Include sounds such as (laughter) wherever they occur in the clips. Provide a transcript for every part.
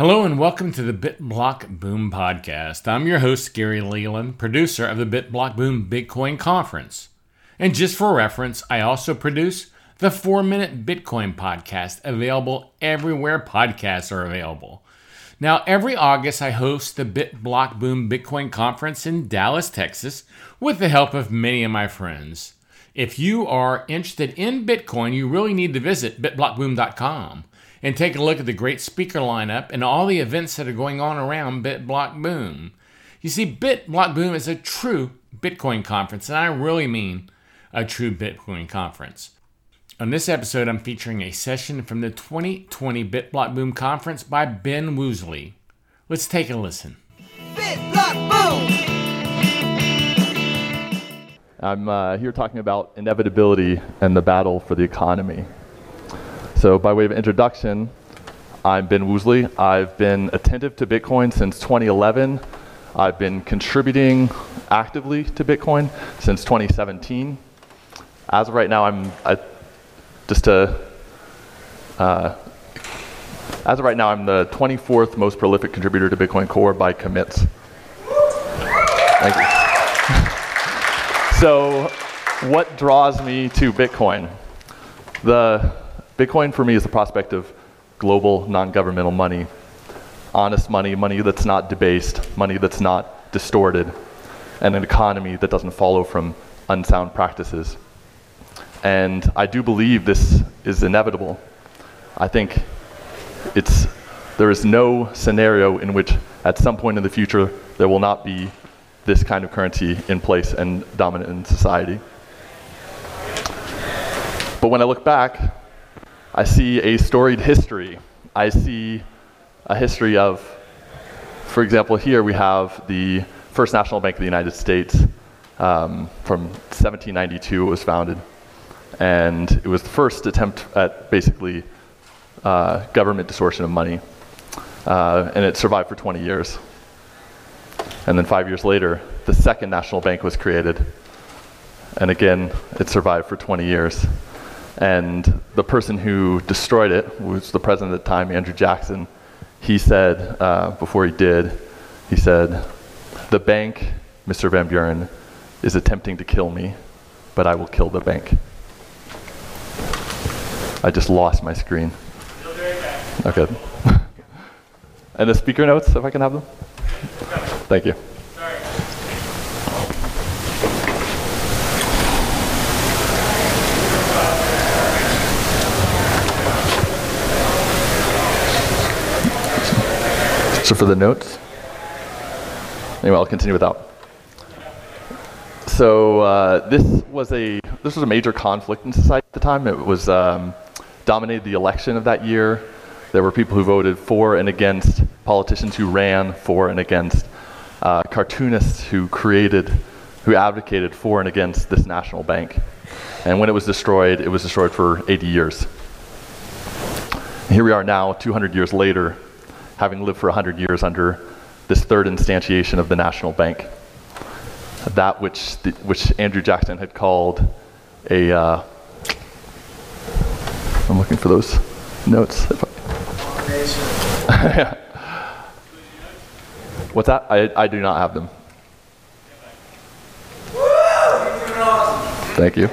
Hello and welcome to the BitBlock Boom podcast. I'm your host, Gary Leland, producer of the BitBlock Boom Bitcoin Conference. And just for reference, I also produce the 4 Minute Bitcoin podcast, available everywhere podcasts are available. Now, every August, I host the BitBlock Boom Bitcoin Conference in Dallas, Texas, with the help of many of my friends. If you are interested in Bitcoin, you really need to visit bitblockboom.com and take a look at the great speaker lineup and all the events that are going on around BitBlock Boom. You see, BitBlock Boom is a true Bitcoin conference, and I really mean a true Bitcoin conference. On this episode, I'm featuring a session from the 2020 BitBlock Boom conference by Ben Woosley. Let's take a listen. BitBlock Boom! I'm uh, here talking about inevitability and the battle for the economy. So, by way of introduction, I'm Ben Woosley. I've been attentive to Bitcoin since 2011. I've been contributing actively to Bitcoin since 2017. As of right now, I'm I, just to uh, as of right now, I'm the 24th most prolific contributor to Bitcoin Core by commits. Thank you. (laughs) so, what draws me to Bitcoin? The Bitcoin for me is the prospect of global non-governmental money, honest money, money that's not debased, money that's not distorted, and an economy that doesn't follow from unsound practices. And I do believe this is inevitable. I think it's, there is no scenario in which at some point in the future there will not be this kind of currency in place and dominant in society. But when I look back, I see a storied history. I see a history of, for example, here we have the First National Bank of the United States. Um, from 1792 it was founded. And it was the first attempt at basically uh, government distortion of money. Uh, and it survived for 20 years. And then five years later, the second national bank was created. And again, it survived for 20 years. And the person who destroyed it was the president at the time, Andrew Jackson. He said, uh, before he did, he said, The bank, Mr. Van Buren, is attempting to kill me, but I will kill the bank. I just lost my screen. Okay. (laughs) and the speaker notes, if I can have them? Thank you. So for the notes, anyway, I'll continue without. So uh, this was a this was a major conflict in society at the time. It was um, dominated the election of that year. There were people who voted for and against, politicians who ran for and against, uh, cartoonists who created, who advocated for and against this national bank. And when it was destroyed, it was destroyed for 80 years. Here we are now, 200 years later, having lived for 100 years under this third instantiation of the national bank. That which, the, which Andrew Jackson had called a. uh, looking for those notes. (laughs) What's that? I, I do not have them. Thank you.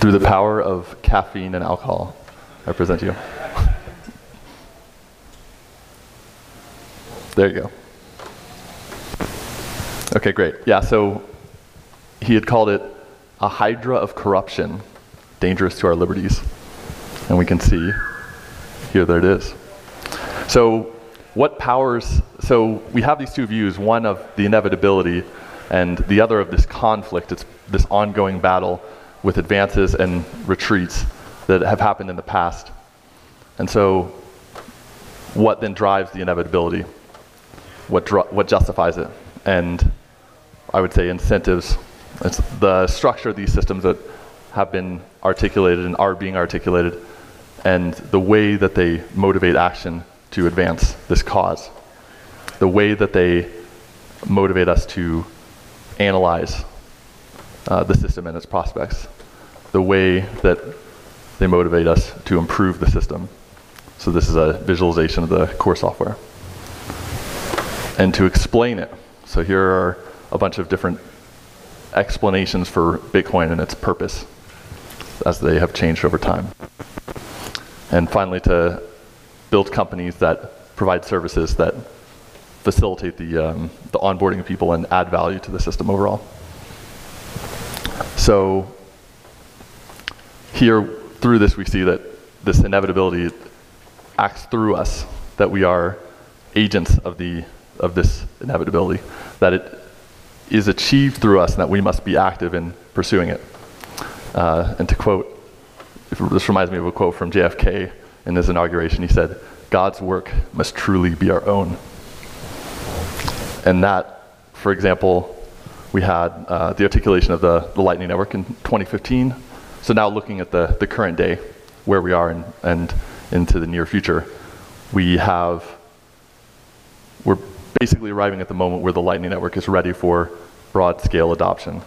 Through the power of caffeine and alcohol. I present you. There you go. Okay, great. Yeah, so he had called it a hydra of corruption, dangerous to our liberties. And we can see here, there it is. So, what powers, so we have these two views one of the inevitability and the other of this conflict, it's this ongoing battle with advances and retreats that have happened in the past. And so, what then drives the inevitability? What, dr- what justifies it? And I would say incentives. It's the structure of these systems that have been articulated and are being articulated, and the way that they motivate action to advance this cause. The way that they motivate us to analyze uh, the system and its prospects. The way that they motivate us to improve the system So this is a visualization of the core software. And to explain it, so here are a bunch of different explanations for Bitcoin and its purpose as they have changed over time. And finally, to build companies that provide services that facilitate the, um, the onboarding of people and add value to the system overall. So here, through this, we see that this inevitability acts through us, that we are agents of, the, of this inevitability, that it is achieved through us and that we must be active in pursuing it. Uh, and to quote, this reminds me of a quote from JFK in his inauguration. He said, God's work must truly be our own. And that, for example, we had uh, the articulation of the, the Lightning Network in 2015. So now looking at the, the current day, where we are and, and into the near future, we have, we're basically arriving at the moment where the Lightning Network is ready for broad scale adoption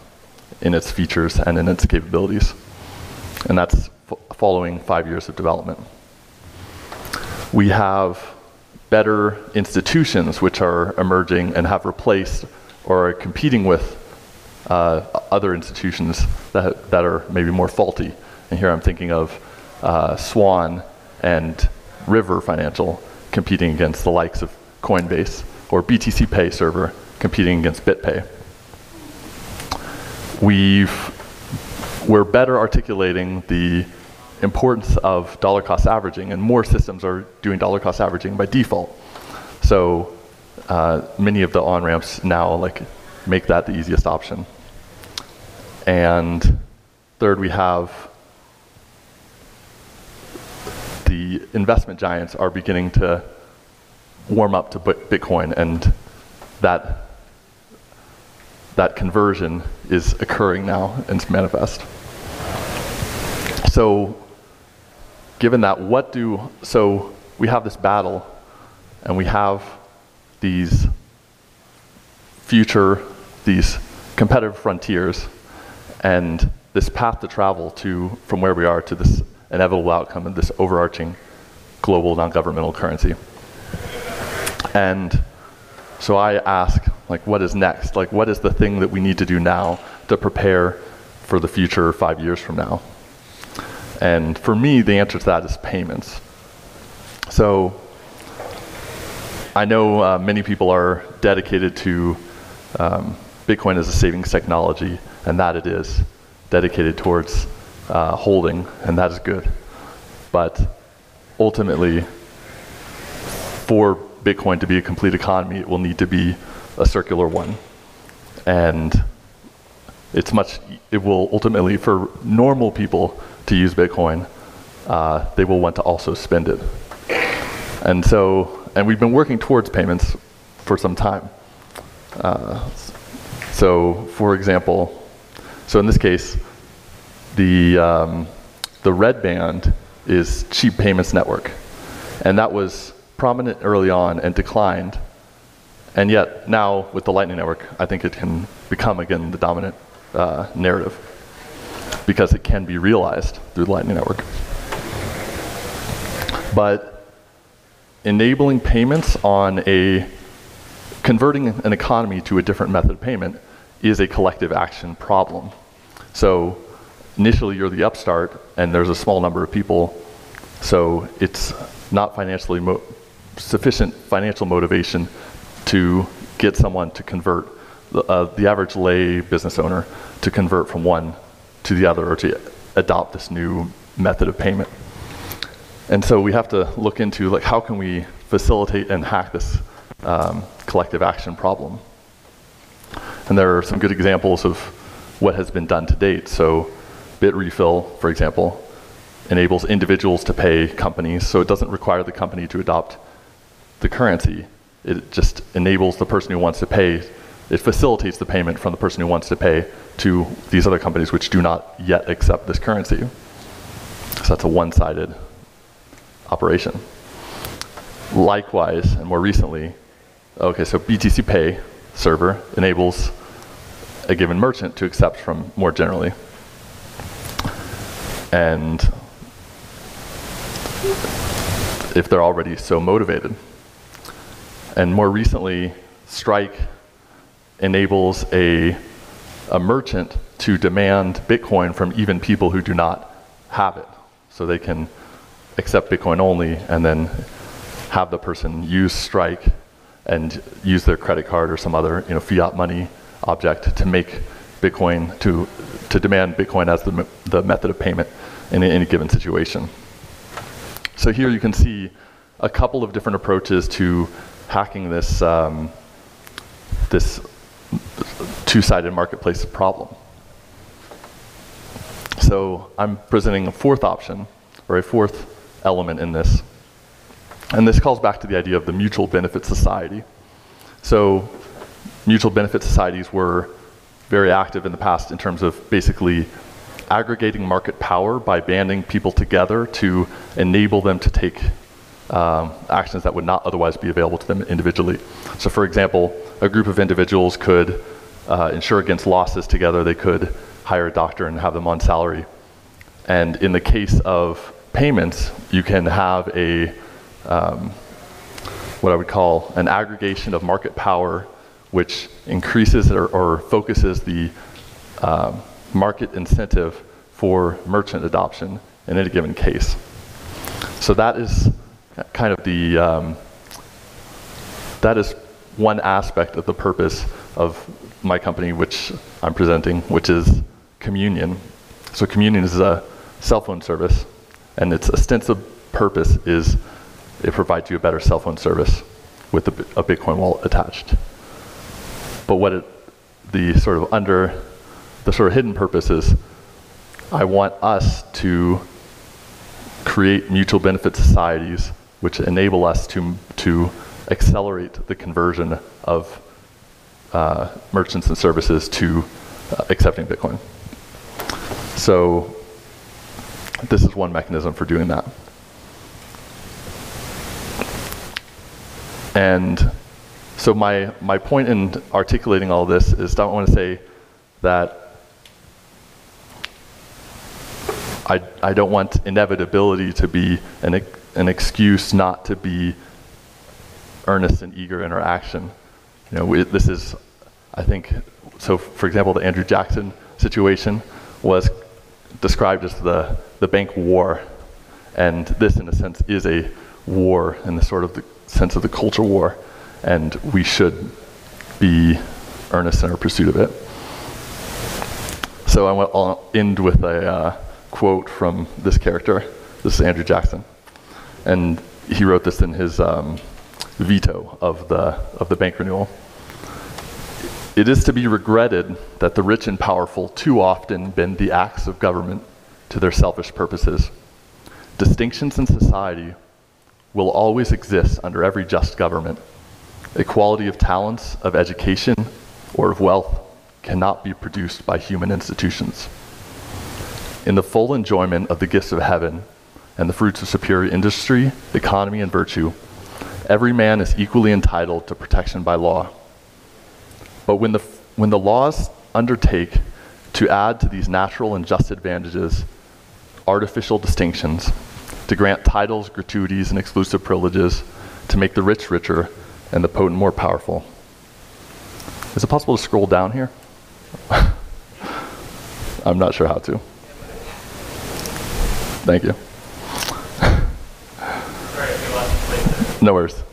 in its features and in its capabilities. And that's following five years of development. We have better institutions which are emerging and have replaced or are competing with uh, other institutions that, that are maybe more faulty. And here I'm thinking of uh, Swan and River Financial competing against the likes of Coinbase or BTC Pay server competing against BitPay. We've, we're better articulating the importance of dollar cost averaging, and more systems are doing dollar cost averaging by default. So uh, many of the on ramps now like make that the easiest option. And third, we have the investment giants are beginning to warm up to Bitcoin, and that that conversion is occurring now and it's manifest. So, given that, what do so we have this battle, and we have these future, these competitive frontiers, and this path to travel to from where we are to this inevitable outcome of this overarching global non-governmental currency. And so I ask, like, what is next? Like, what is the thing that we need to do now to prepare for the future five years from now? And for me, the answer to that is payments. So I know uh, many people are dedicated to um, Bitcoin as a savings technology, and that it is dedicated towards uh, holding, and that is good. But ultimately, for Bitcoin to be a complete economy, it will need to be a circular one. And it's much, it will ultimately, for normal people to use Bitcoin, uh, they will want to also spend it. And so, and we've been working towards payments for some time. Uh, so, for example, so in this case, the, um, the red band is cheap payments network. And that was prominent early on and declined. And yet now with the Lightning Network, I think it can become again the dominant uh, narrative because it can be realized through the Lightning Network. But enabling payments on a, converting an economy to a different method of payment is a collective action problem. So initially you're the upstart and there's a small number of people, so it's not financially sufficient financial motivation to get someone to convert uh, the average lay business owner to convert from one to the other or to adopt this new method of payment. And so we have to look into like how can we facilitate and hack this um, collective action problem. And there are some good examples of what has been done to date. So Bitrefill, for example, enables individuals to pay companies, so it doesn't require the company to adopt the currency. It just enables the person who wants to pay, it facilitates the payment from the person who wants to pay to these other companies which do not yet accept this currency. So that's a one-sided operation. Likewise, and more recently, okay, so BTC Pay server enables a given merchant to accept from more generally. And if they're already so motivated. And more recently, Strike enables a, a merchant to demand Bitcoin from even people who do not have it. So they can accept Bitcoin only and then have the person use Strike and use their credit card or some other you know, fiat money object to make Bitcoin, to, to demand Bitcoin as the, the method of payment in any given situation. So here you can see a couple of different approaches to hacking this, um, this two-sided marketplace problem. So I'm presenting a fourth option, or a fourth element in this. And this calls back to the idea of the mutual benefit society. So mutual benefit societies were very active in the past in terms of basically aggregating market power by banding people together to enable them to take um, actions that would not otherwise be available to them individually. So for example, a group of individuals could uh, insure against losses together. They could hire a doctor and have them on salary. And in the case of payments, you can have a um, what I would call an aggregation of market power, which increases or, or focuses the um, market incentive for merchant adoption in any given case. So that is kind of the um, that is one aspect of the purpose of my company, which I'm presenting, which is Communion. So Communion is a cell phone service, and its ostensive purpose is it provides you a better cell phone service with a, a Bitcoin wallet attached. But what it, the sort of under the sort of hidden purpose is I want us to create mutual benefit societies which enable us to, to accelerate the conversion of uh, merchants and services to uh, accepting Bitcoin. So this is one mechanism for doing that. And so my, my point in articulating all this is I don't want to say that I, I don't want inevitability to be an, an excuse not to be earnest and eager in our action. You know, we, this is, I think, so for example, the Andrew Jackson situation was described as the, the bank war. And this, in a sense, is a war in the sort of the sense of the culture war. And we should be earnest in our pursuit of it. So I will end with a uh, quote from this character. This is Andrew Jackson. And he wrote this in his um, veto of the, of the bank renewal. It is to be regretted that the rich and powerful too often bend the acts of government to their selfish purposes. Distinctions in society will always exist under every just government. Equality of talents, of education, or of wealth cannot be produced by human institutions. In the full enjoyment of the gifts of heaven and the fruits of superior industry, economy, and virtue, every man is equally entitled to protection by law. But when the, when the laws undertake to add to these natural and just advantages artificial distinctions, to grant titles, gratuities, and exclusive privileges, to make the rich richer and the potent more powerful. Is it possible to scroll down here? (laughs) I'm not sure how to. Thank you. (laughs) no worries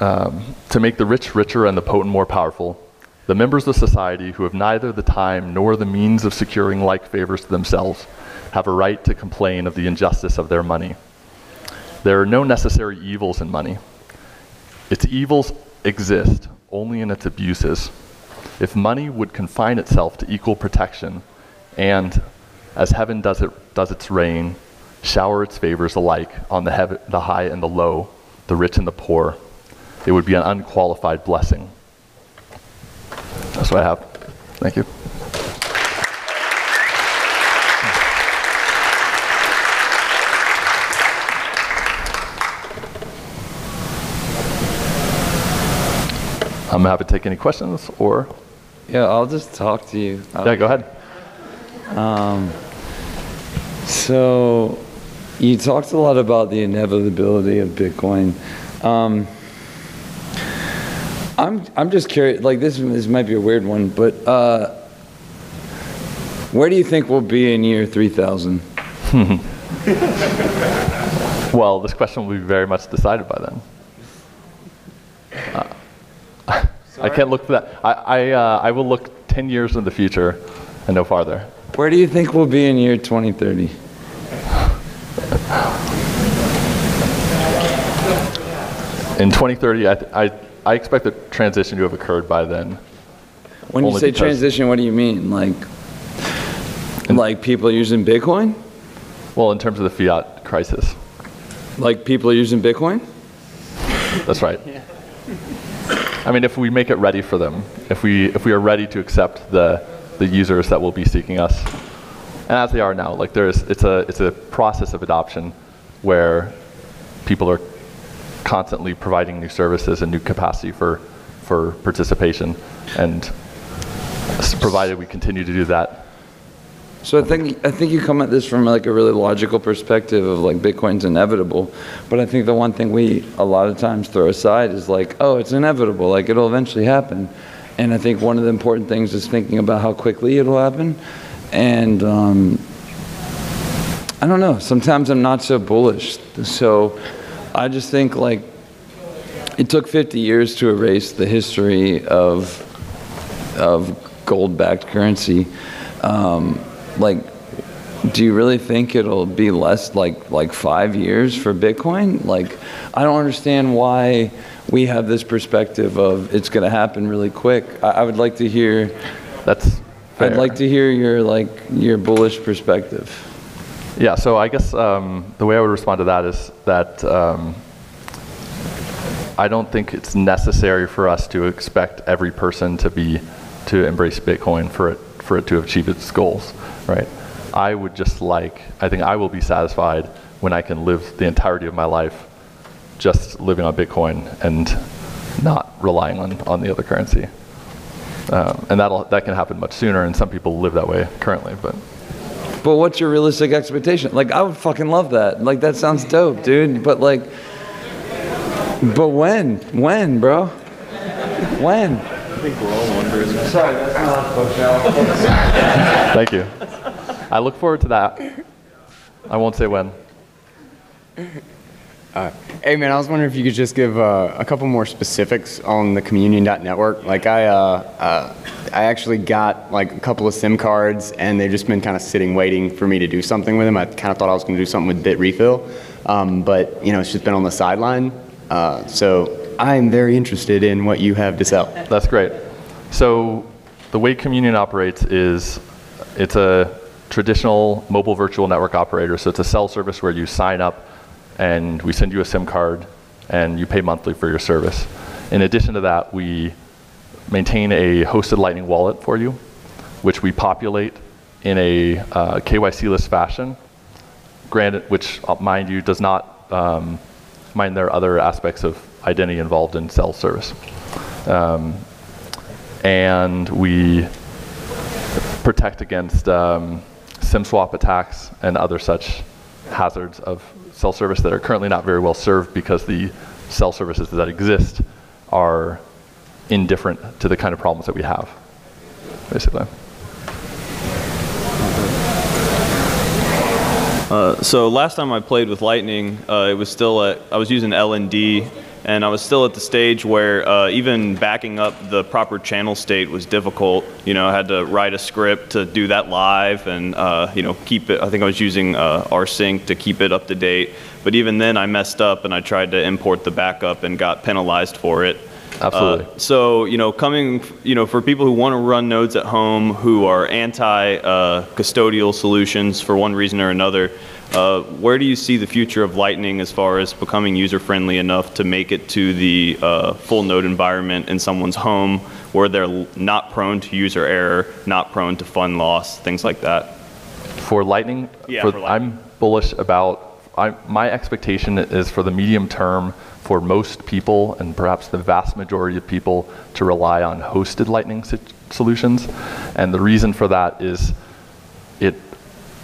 um, to make the rich richer and the potent more powerful, the members of society who have neither the time nor the means of securing like favors to themselves have a right to complain of the injustice of their money. There are no necessary evils in money. Its evils exist only in its abuses. If money would confine itself to equal protection and, as heaven does, it, does its rain, shower its favors alike on the, the high and the low, the rich and the poor, it would be an unqualified blessing. That's what I have. Thank you. I'm happy to take any questions or. Yeah, I'll just talk to you. yeah, go ahead. Um, so you talked a lot about the inevitability of Bitcoin. Um, I'm I'm just curious. Like this this might be a weird one, but uh, where do you think we'll be in year 3000? (laughs) Well, this question will be very much decided by then. I can't look for that. I, I, uh, I will look 10 years in the future and no farther. Where do you think we'll be in year 2030? In 2030, I, th- I, I expect the transition to have occurred by then. When you say transition, what do you mean? Like, like people using Bitcoin? Well, in terms of the fiat crisis. Like people using Bitcoin? That's right. (laughs) I mean, if we make it ready for them, if we, if we are ready to accept the, the users that will be seeking us, and as they are now, like there's, it's a, it's a process of adoption where people are constantly providing new services and new capacity for, for participation. And provided we continue to do that, So I think I think you come at this from like a really logical perspective of like Bitcoin's inevitable, but I think the one thing we a lot of times throw aside is like, oh, it's inevitable, like it'll eventually happen, and I think one of the important things is thinking about how quickly it'll happen, and um, I don't know. Sometimes I'm not so bullish, so I just think like it took 50 years to erase the history of of gold-backed currency. Um, like, do you really think it'll be less like like five years for Bitcoin? Like, I don't understand why we have this perspective of it's going to happen really quick. I, I would like to hear. that's I'd like to hear your like your bullish perspective. Yeah, so I guess um, the way I would respond to that is that um, I don't think it's necessary for us to expect every person to be to embrace Bitcoin for it for it to achieve its goals, right? I would just like I think I will be satisfied when I can live the entirety of my life just living on Bitcoin and not relying on, on the other currency. Um, and that'll that can happen much sooner, and some people live that way currently, but. But what's your realistic expectation? Like, I would fucking love that. Like, that sounds dope, dude. But like, but when? When, bro? When? I think we're all wondering. Sorry, that's my last (laughs) Thank you. I look forward to that. I won't say when. Hey man, I was wondering if you could just give uh, a couple more specifics on the communion.network. Like I, uh, uh, I actually got like a couple of SIM cards, and they've just been kind of sitting waiting for me to do something with them. I kind of thought I was going to do something with Bitrefill, um, but you know it's just been on the sideline. Uh, so I am very interested in what you have to sell. That's great. So the way Communion operates is it's a traditional mobile virtual network operator. So it's a cell service where you sign up and we send you a SIM card and you pay monthly for your service. In addition to that, we maintain a hosted Lightning wallet for you, which we populate in a uh, KYC-less fashion. Granted, which, uh, mind you, does not um, mind there are other aspects of identity involved in cell service. Um, and we protect against um, SIM swap attacks and other such hazards of cell service that are currently not very well served because the cell services that exist are indifferent to the kind of problems that we have, basically. Uh, so last time I played with Lightning, uh, it was still at I was using LND, and I was still at the stage where uh, even backing up the proper channel state was difficult. You know, I had to write a script to do that live, and uh, you know keep it. I think I was using uh, rsync to keep it up to date. But even then, I messed up, and I tried to import the backup and got penalized for it. Absolutely. Uh, so, you know, coming, you know, for people who want to run nodes at home, who are anti-custodial solutions for one reason or another, uh, where do you see the future of Lightning as far as becoming user-friendly enough to make it to the uh, full node environment in someone's home, where they're not prone to user error, not prone to fund loss, things like that? For Lightning, Yeah, for- for Lightning. I'm bullish about. I, my expectation is for the medium term for most people and perhaps the vast majority of people to rely on hosted Lightning sit- solutions, and the reason for that is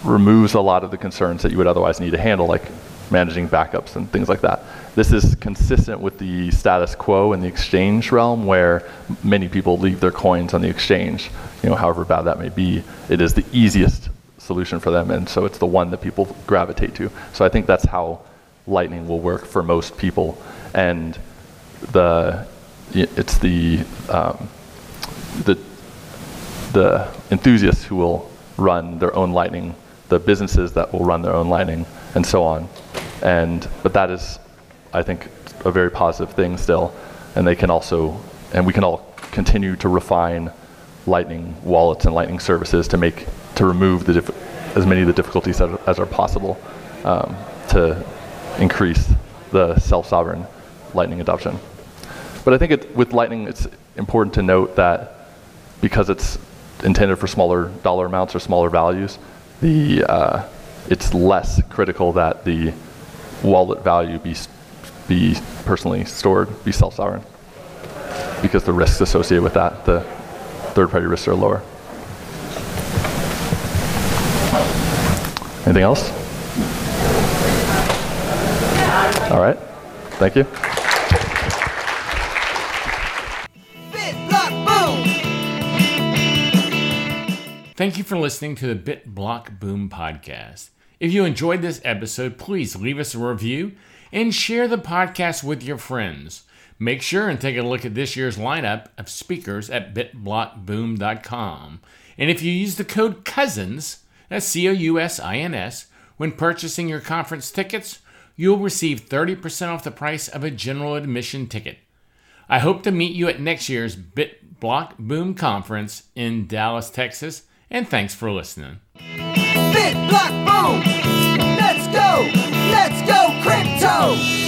removes a lot of the concerns that you would otherwise need to handle, like managing backups and things like that. This is consistent with the status quo in the exchange realm where many people leave their coins on the exchange, you know, however bad that may be. It is the easiest solution for them, and so it's the one that people gravitate to. So I think that's how Lightning will work for most people, and the it's the um, the the enthusiasts who will run their own Lightning, the businesses that will run their own Lightning, and so on. And but that is, I think, a very positive thing still, and they can also, and we can all continue to refine Lightning wallets and Lightning services to make to remove the as many of the difficulties as, as are possible um, to increase the self-sovereign Lightning adoption. But I think it, with Lightning, it's important to note that because it's intended for smaller dollar amounts or smaller values, the uh, it's less critical that the wallet value be be personally stored, be self-sovereign, because the risks associated with that, the third-party risks are lower. Anything else? All right. Thank you. Thank you for listening to the BitBlock Boom podcast. If you enjoyed this episode, please leave us a review and share the podcast with your friends. Make sure and take a look at this year's lineup of speakers at bitblockboom.com. And if you use the code COUSINS, that's C O U S I N S, when purchasing your conference tickets, you'll receive 30% off the price of a general admission ticket. I hope to meet you at next year's BitBlock Boom Conference in Dallas, Texas, and thanks for listening. Block boom! Let's go! Let's go, crypto!